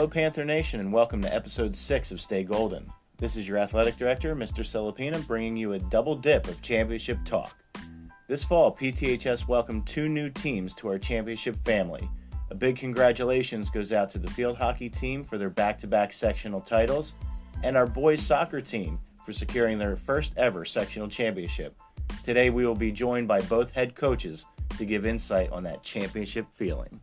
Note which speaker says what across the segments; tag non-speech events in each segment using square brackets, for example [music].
Speaker 1: Hello, Panther Nation, and welcome to episode 6 of Stay Golden. This is your athletic director, Mr. Celopina, bringing you a double dip of championship talk. This fall, PTHS welcomed two new teams to our championship family. A big congratulations goes out to the field hockey team for their back to back sectional titles, and our boys soccer team for securing their first ever sectional championship. Today, we will be joined by both head coaches to give insight on that championship feeling.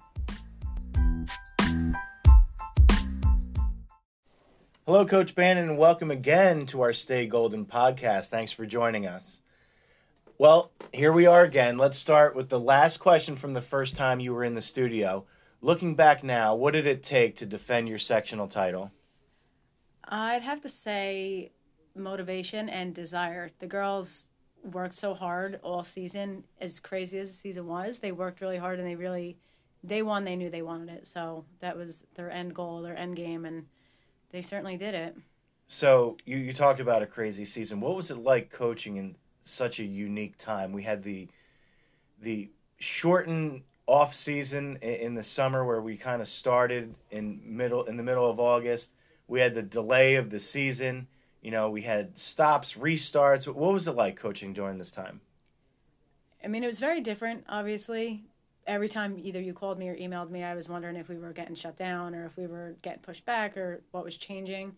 Speaker 1: Hello, Coach Bannon, and welcome again to our Stay Golden podcast. Thanks for joining us. Well, here we are again. Let's start with the last question from the first time you were in the studio. Looking back now, what did it take to defend your sectional title?
Speaker 2: I'd have to say motivation and desire. The girls worked so hard all season, as crazy as the season was. They worked really hard and they really, day one, they knew they wanted it. So that was their end goal, their end game. And they certainly did it.
Speaker 1: So you, you talked about a crazy season. What was it like coaching in such a unique time? We had the the shortened off season in, in the summer where we kind of started in middle in the middle of August. We had the delay of the season. You know, we had stops, restarts. What was it like coaching during this time?
Speaker 2: I mean, it was very different, obviously every time either you called me or emailed me, I was wondering if we were getting shut down or if we were getting pushed back or what was changing.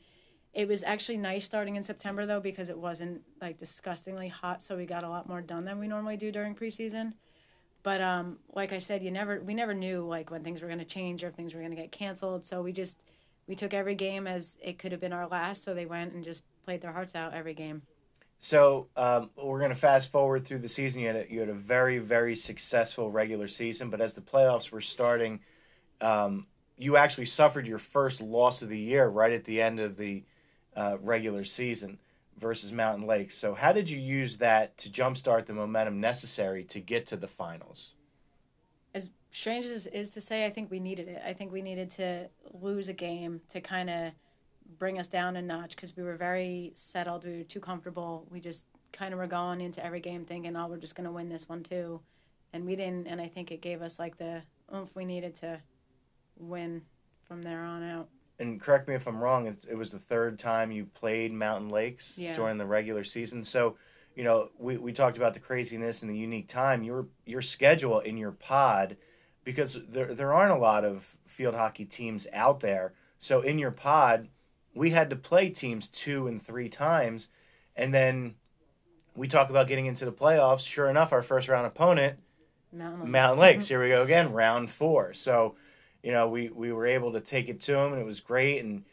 Speaker 2: It was actually nice starting in September though because it wasn't like disgustingly hot, so we got a lot more done than we normally do during preseason. But um, like I said, you never we never knew like when things were going to change or if things were going to get canceled. So we just we took every game as it could have been our last. So they went and just played their hearts out every game.
Speaker 1: So um, we're going to fast forward through the season. You had, a, you had a very, very successful regular season, but as the playoffs were starting, um, you actually suffered your first loss of the year right at the end of the uh, regular season versus Mountain Lakes. So how did you use that to jumpstart the momentum necessary to get to the finals?
Speaker 2: As strange as it is to say, I think we needed it. I think we needed to lose a game to kind of – bring us down a notch because we were very settled. We were too comfortable. We just kind of were going into every game thinking, oh, we're just going to win this one too. And we didn't. And I think it gave us like the oomph we needed to win from there on out.
Speaker 1: And correct me if I'm wrong, it, it was the third time you played Mountain Lakes yeah. during the regular season. So, you know, we, we talked about the craziness and the unique time. Your your schedule in your pod, because there there aren't a lot of field hockey teams out there. So in your pod, we had to play teams two and three times, and then we talk about getting into the playoffs. Sure enough, our first round opponent, Mountain Lakes. Mountain Lakes. Mm-hmm. Here we go again, round four. So, you know, we we were able to take it to them, and it was great. And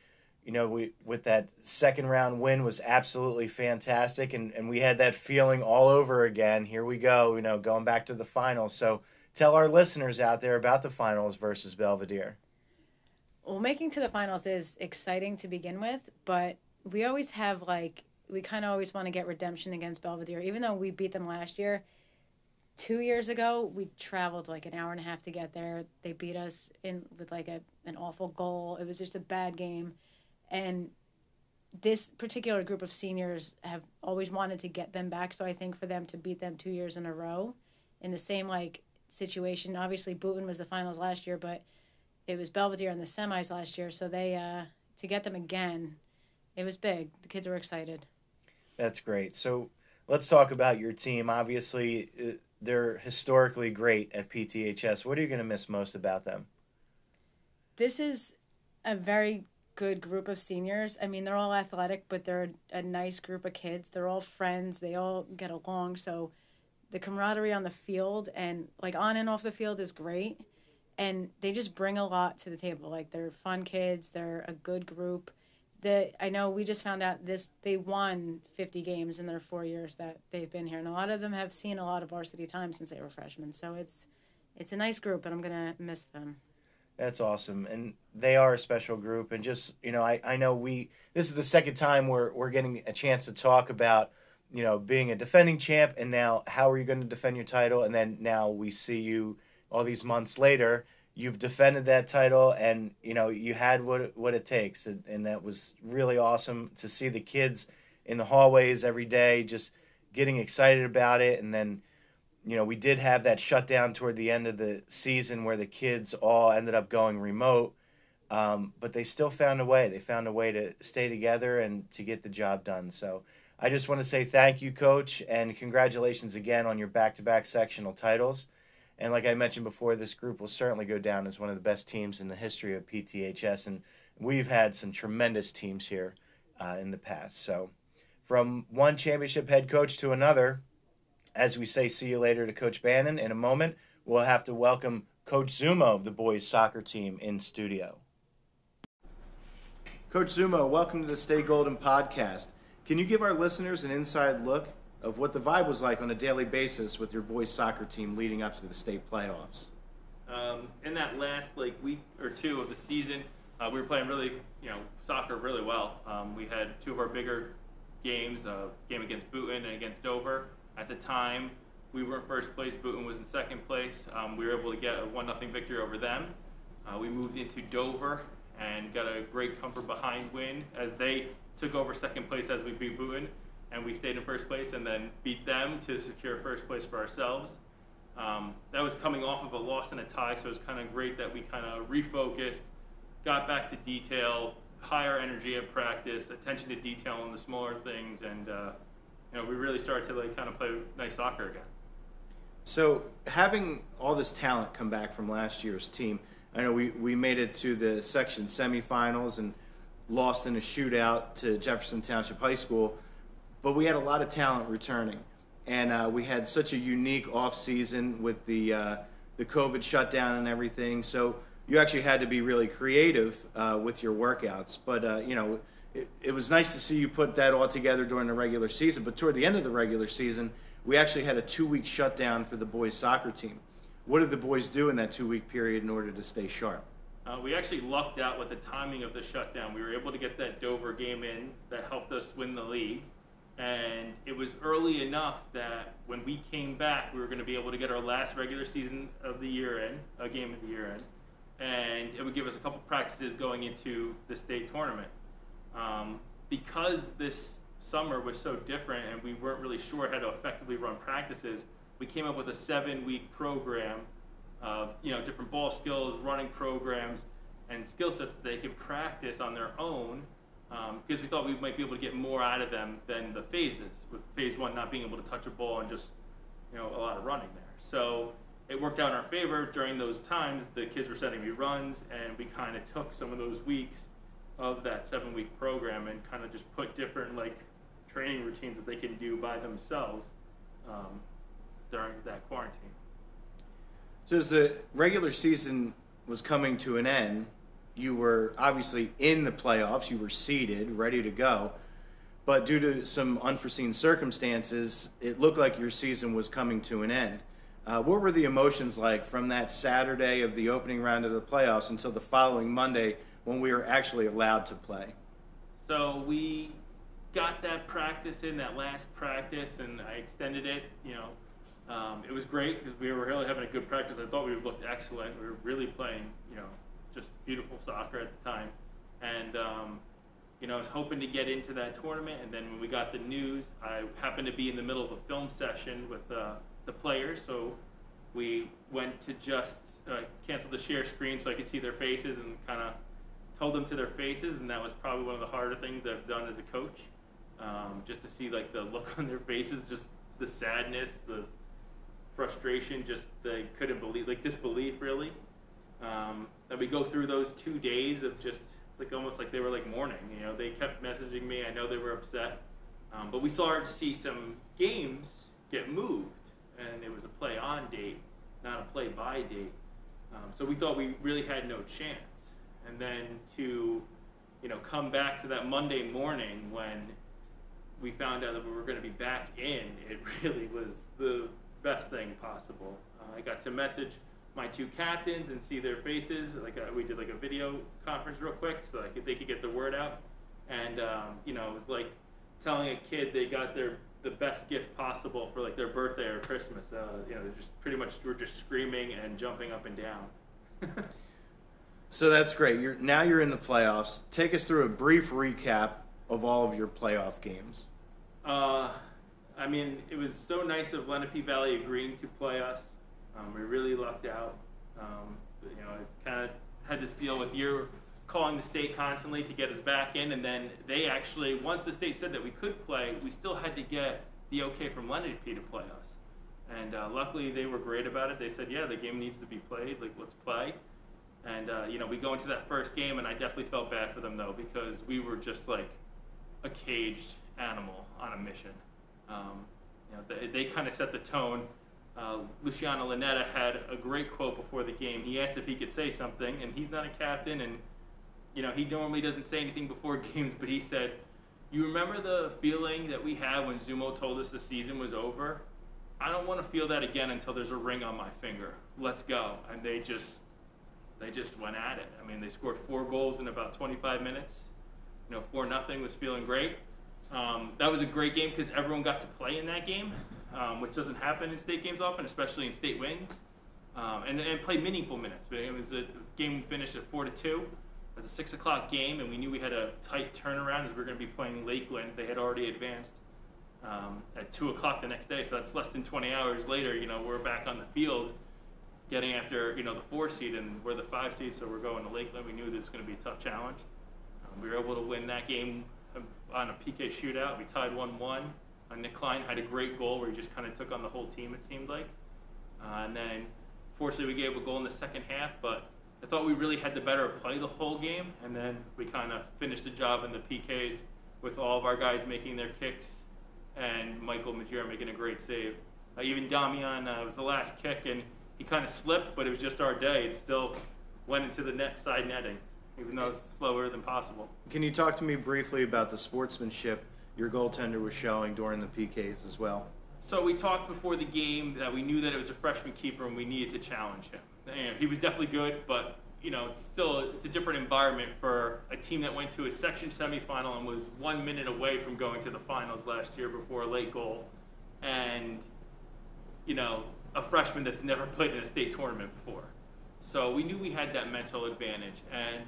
Speaker 1: you know, we with that second round win was absolutely fantastic, and and we had that feeling all over again. Here we go, you know, going back to the finals. So, tell our listeners out there about the finals versus Belvedere
Speaker 2: well, making to the finals is exciting to begin with, but we always have like we kind of always want to get redemption against Belvedere, even though we beat them last year. Two years ago, we traveled like an hour and a half to get there. They beat us in with like a an awful goal. It was just a bad game, and this particular group of seniors have always wanted to get them back. So I think for them to beat them two years in a row, in the same like situation. Obviously, Boonton was the finals last year, but it was Belvedere in the semis last year, so they uh, to get them again, it was big. The kids were excited.
Speaker 1: That's great. So let's talk about your team. Obviously, uh, they're historically great at PTHS. What are you going to miss most about them?
Speaker 2: This is a very good group of seniors. I mean, they're all athletic, but they're a, a nice group of kids. They're all friends. They all get along. So the camaraderie on the field and like on and off the field is great and they just bring a lot to the table. Like they're fun kids, they're a good group. That I know we just found out this they won 50 games in their 4 years that they've been here and a lot of them have seen a lot of varsity time since they were freshmen. So it's it's a nice group and I'm to miss them.
Speaker 1: That's awesome. And they are a special group and just, you know, I I know we this is the second time we're we're getting a chance to talk about you know, being a defending champ and now how are you going to defend your title and then now we see you all these months later, you've defended that title and you know you had what what it takes and, and, that was really awesome to see the kids in the hallways every day just getting excited about it and then you know we did have that shutdown toward the end of the season where the kids all ended up going remote Um, but they still found a way. They found a way to stay together and to get the job done. So I just want to say thank you, coach, and congratulations again on your back to back sectional titles. And like I mentioned before, this group will certainly go down as one of the best teams in the history of PTHS. And we've had some tremendous teams here uh, in the past. So from one championship head coach to another, as we say, see you later to Coach Bannon in a moment, we'll have to welcome Coach Zumo of the boys soccer team in studio. Coach Zumo, welcome to the Stay Golden podcast. Can you give our listeners an inside look of what the vibe was like on a daily basis with your boys soccer team leading up to the state playoffs?
Speaker 3: Um, in that last like week or two of the season, uh, we were playing really, you know, soccer really well. Um, we had two of our bigger games, a uh, game against Boonton and against Dover. At the time, we were in first place. Boonton was in second place. Um, we were able to get a one nothing victory over them. Uh, we moved into Dover and got a great comfort behind win as they took over second place as we beat Boonton and we stayed in first place and then beat them to secure first place for ourselves. Um, that was coming off of a loss and a tie, so it was kind of great that we kind of refocused, got back to detail, higher energy at practice, attention to detail on the smaller things, and uh, you know we really started to like kind of play nice soccer again.
Speaker 1: So having all this talent come back from last year's team, I know we, we made it to the section semifinals and lost in a shootout to Jefferson Township High School but we had a lot of talent returning, and uh, we had such a unique off season with the uh, the COVID shutdown and everything. So you actually had to be really creative uh, with your workouts. But uh, you know, it, it was nice to see you put that all together during the regular season. But toward the end of the regular season, we actually had a two week shutdown for the boys soccer team. What did the boys do in that two week period in order to stay sharp?
Speaker 3: Uh, we actually lucked out with the timing of the shutdown. We were able to get that Dover game in that helped us win the league and it was early enough that when we came back, we were going to be able to get our last regular season of the year in, a game of the year in, and it would give us a couple practices going into the state tournament. Um, because this summer was so different and we weren't really sure how to effectively run practices, we came up with a seven-week program of you know different ball skills, running programs, and skill sets that they could practice on their own um, because we thought we might be able to get more out of them than the phases, with phase one not being able to touch a ball and just you know a lot of running there. So it worked out in our favor during those times. The kids were sending me runs, and we kind of took some of those weeks of that seven week program and kind of just put different like training routines that they can do by themselves um, during that quarantine.
Speaker 1: So as the regular season was coming to an end, you were obviously in the playoffs, you were seeded, ready to go. But due to some unforeseen circumstances, it looked like your season was coming to an end. Uh, what were the emotions like from that Saturday of the opening round of the playoffs until the following Monday when we were actually allowed to play?
Speaker 3: So we got that practice in, that last practice, and I extended it. You know, um, it was great because we were really having a good practice. I thought we looked excellent. We were really playing, you know, just beautiful soccer at the time. And, um, you know, I was hoping to get into that tournament. And then when we got the news, I happened to be in the middle of a film session with uh, the players. So we went to just uh, cancel the share screen so I could see their faces and kind of told them to their faces. And that was probably one of the harder things I've done as a coach. Um, just to see like the look on their faces, just the sadness, the frustration, just they couldn't believe, like disbelief really. Um, that we go through those two days of just it's like almost like they were like mourning. You know, they kept messaging me. I know they were upset, um, but we started to see some games get moved, and it was a play on date, not a play by date. Um, so we thought we really had no chance. And then to, you know, come back to that Monday morning when we found out that we were going to be back in, it [laughs] really was the best thing possible. Uh, I got to message my two captains and see their faces. Like a, uh, we did like a video conference real quick so that they could get the word out. And um, you know, it was like telling a kid they got their the best gift possible for like their birthday or Christmas. Uh, you know, just pretty much we're just screaming and jumping up and down. [laughs]
Speaker 1: so that's great. You're now you're in the playoffs. Take us through a brief recap of all of your playoff games.
Speaker 3: Uh, I mean, it was so nice of Lenape Valley agreeing to play us. Um, we really lucked out. Um, but, you know, I kind of had this deal with your calling the state constantly to get us back in, and then they actually, once the state said that we could play, we still had to get the okay from Lenape to play us. And uh, luckily, they were great about it. They said, "Yeah, the game needs to be played. Like, let's play." And uh, you know, we go into that first game, and I definitely felt bad for them though because we were just like a caged animal on a mission. Um, you know, they, they kind of set the tone. Uh, Luciano Lanetta had a great quote before the game. He asked if he could say something, and he's not a captain, and you know, he normally doesn't say anything before [laughs] games, but he said, "You remember the feeling that we had when Zumo told us the season was over? I don't want to feel that again until there's a ring on my finger. Let's go." And they just they just went at it. I mean, they scored four goals in about 25 minutes. You know, four nothing was feeling great. Um, that was a great game because everyone got to play in that game, um, which doesn't happen in state games often, especially in state wins. Um, and, and play meaningful minutes. But it was a game we finished at four to two. It was a six o'clock game, and we knew we had a tight turnaround as we were going to be playing Lakeland. They had already advanced um, at two o'clock the next day, so that's less than 20 hours later. You know, we're back on the field, getting after you know the four seed, and we're the five seed, so we're going to Lakeland. We knew this was going to be a tough challenge. Um, we were able to win that game um, on a PK shootout. We tied one-one. Uh, Nick Klein had a great goal where he just kind of took on the whole team. It seemed like, uh, and then fortunately we gave a goal in the second half, but I thought we really had the better play the whole game, and then we kind of finished the job in the PKs with all of our guys making their kicks and Michael Majera making a great save. Uh, even Damian uh, was the last kick, and he kind of slipped, but it was just our day. It still went into the net side netting, even though it's slower than possible.
Speaker 1: Can you talk to me briefly about the sportsmanship your goaltender was showing during the PKs as well?
Speaker 3: So we talked before the game that we knew that it was a freshman keeper and we needed to challenge him you know, he was definitely good, but you know, it's still it's a different environment for a team that went to a section semifinal and was one minute away from going to the finals last year before a late goal, and you know, a freshman that's never played in a state tournament before. So we knew we had that mental advantage, and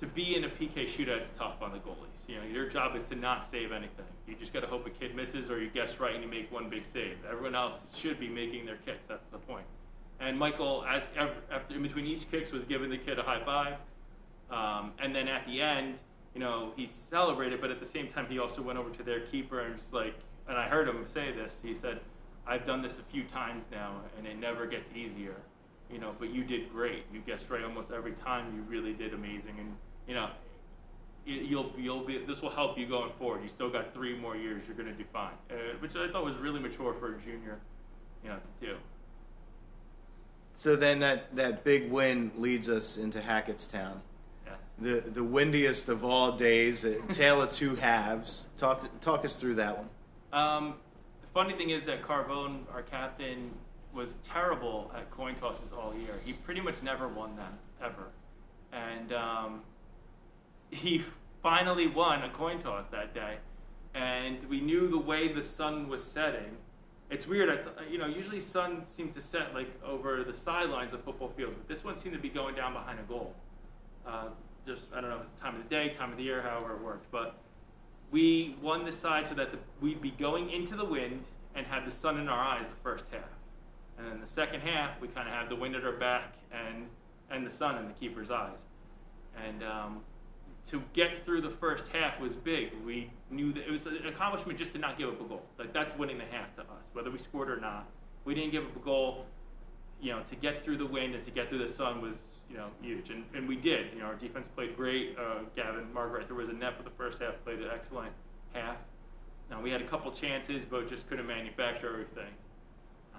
Speaker 3: to be in a PK shootout is tough on the goalies. You know, your job is to not save anything. You just got to hope a kid misses or you guess right and you make one big save. Everyone else should be making their kicks. That's the point. And Michael, as after in between each kicks, was giving the kid a high five. Um, and then at the end, you know, he celebrated, but at the same time, he also went over to their keeper and was like, and I heard him say this. He said, "I've done this a few times now, and it never gets easier." You know, but you did great. You guessed right almost every time. You really did amazing, and you know, you'll you'll be. This will help you going forward. You still got three more years. You're going to do fine, uh, which I thought was really mature for a junior, you know, to do.
Speaker 1: So then that, that big win leads us into Hackettstown.
Speaker 3: Yes.
Speaker 1: The the windiest of all days, a [laughs] tale of two halves. Talk talk us through that one.
Speaker 3: Um, the funny thing is that Carbone, our captain, was terrible at coin tosses all year. He pretty much never won them ever, and um, [laughs] he finally won a coin toss that day. And we knew the way the sun was setting it's weird. I th- you know, usually sun seems to set like over the sidelines of football fields, but this one seemed to be going down behind a goal. Uh, just I don't know, it's time of the day, time of the year, however it worked, but we won the side so that the, we'd be going into the wind and have the sun in our eyes the first half, and then the second half we kind of have the wind at our back and and the sun in the keeper's eyes, and um, to get through the first half was big. We knew that it was an accomplishment just to not give up a goal. Like that's winning the half to us, whether we scored or not. We didn't give up a goal. You know, to get through the wind and to get through the sun was you know huge, and, and we did. You know, our defense played great. Uh, Gavin Margaret there was a net for the first half, played an excellent half. Now we had a couple chances, but just couldn't manufacture everything.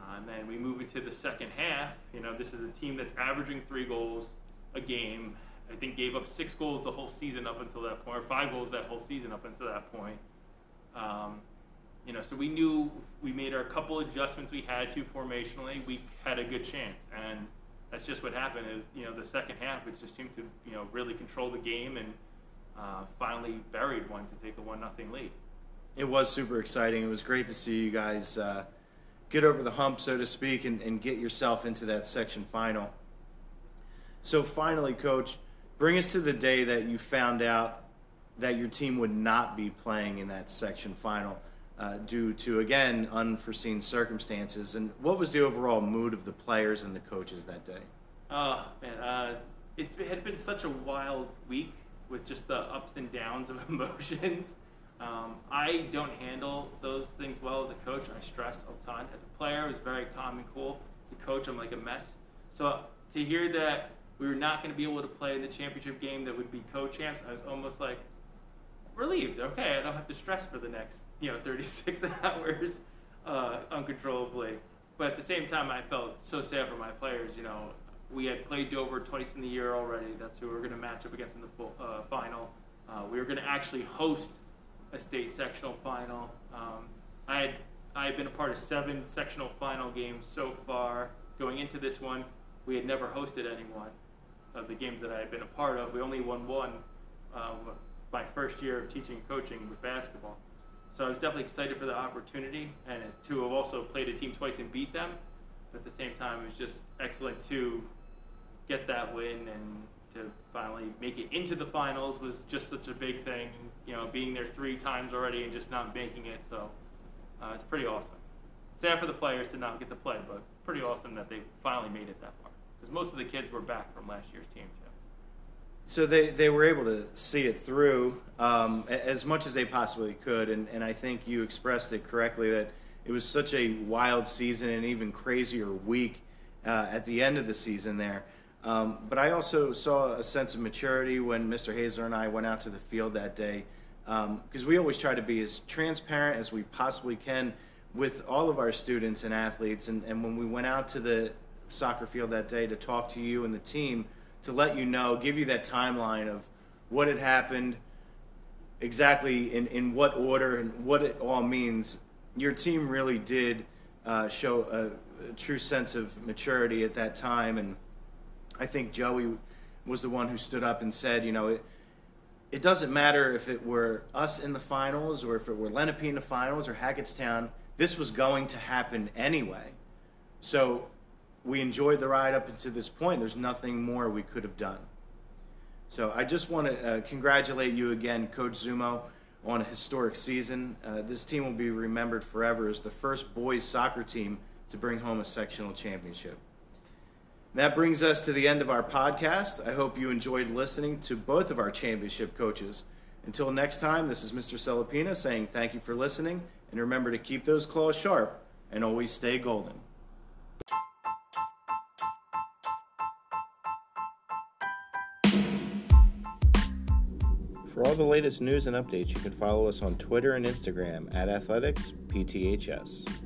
Speaker 3: Uh, and then we move into the second half. You know, this is a team that's averaging three goals a game I think gave up six goals the whole season up until that point, or five goals that whole season up until that point. Um, you know, so we knew we made our couple adjustments we had to formationally. We had a good chance, and that's just what happened. Is you know the second half, it just seemed to you know really control the game and uh, finally buried one to take a one nothing lead.
Speaker 1: It was super exciting. It was great to see you guys uh, get over the hump, so to speak, and, and get yourself into that section final. So finally, coach Bring us to the day that you found out that your team would not be playing in that section final uh, due to, again, unforeseen circumstances. And what was the overall mood of the players and the coaches that day?
Speaker 3: Oh, man. Uh, it had been such a wild week with just the ups and downs of [laughs] emotions. Um, I don't handle those things well as a coach. I stress a ton. As a player, I was very calm and cool. As a coach, I'm like a mess. So to hear that we were not going to be able to play in the championship game that would be co-champs, I was almost like relieved. Okay, I don't have to stress for the next you know 36 [laughs] hours uh, uncontrollably. But at the same time, I felt so sad for my players. You know, we had played Dover twice in the year already. That's who we are going to match up against in the full, uh, final. Uh, we were going to actually host a state sectional final. Um, I had I had been a part of seven sectional final games so far. Going into this one, we had never hosted anyone of the games that I had been a part of. We only won one um, my first year of teaching and coaching with basketball. So I was definitely excited for the opportunity, and to have also played a team twice and beat them. But at the same time, it was just excellent to get that win and to finally make it into the finals was just such a big thing. You know, being there three times already and just not making it. So uh, it's pretty awesome. Sad for the players to not get to play, but pretty awesome that they finally made it that far. Because most of the kids were back from last year's team too.
Speaker 1: So they, they were able to see it through um, as much as they possibly could, and, and I think you expressed it correctly that it was such a wild season and even crazier week uh, at the end of the season there. Um, but I also saw a sense of maturity when Mr. Hazler and I went out to the field that day because um, we always try to be as transparent as we possibly can with all of our students and athletes. And, and when we went out to the soccer field that day to talk to you and the team, to let you know, give you that timeline of what had happened, exactly in, in what order and what it all means, your team really did uh, show a, a true sense of maturity at that time. And I think Joey was the one who stood up and said, you know, it, it doesn't matter if it were us in the finals or if it were Lenape in the finals or Hackettstown, this was going to happen anyway. So we enjoyed the ride up until this point. There's nothing more we could have done. So I just want to uh, congratulate you again, Coach Zumo, on a historic season. Uh, this team will be remembered forever as the first boys soccer team to bring home a sectional championship. That brings us to the end of our podcast. I hope you enjoyed listening to both of our championship coaches. Until next time, this is Mr. Celopina saying thank you for listening, and remember to keep those claws sharp and always stay golden. For all the latest news and updates, you can follow us on Twitter and Instagram at AthleticsPTHS.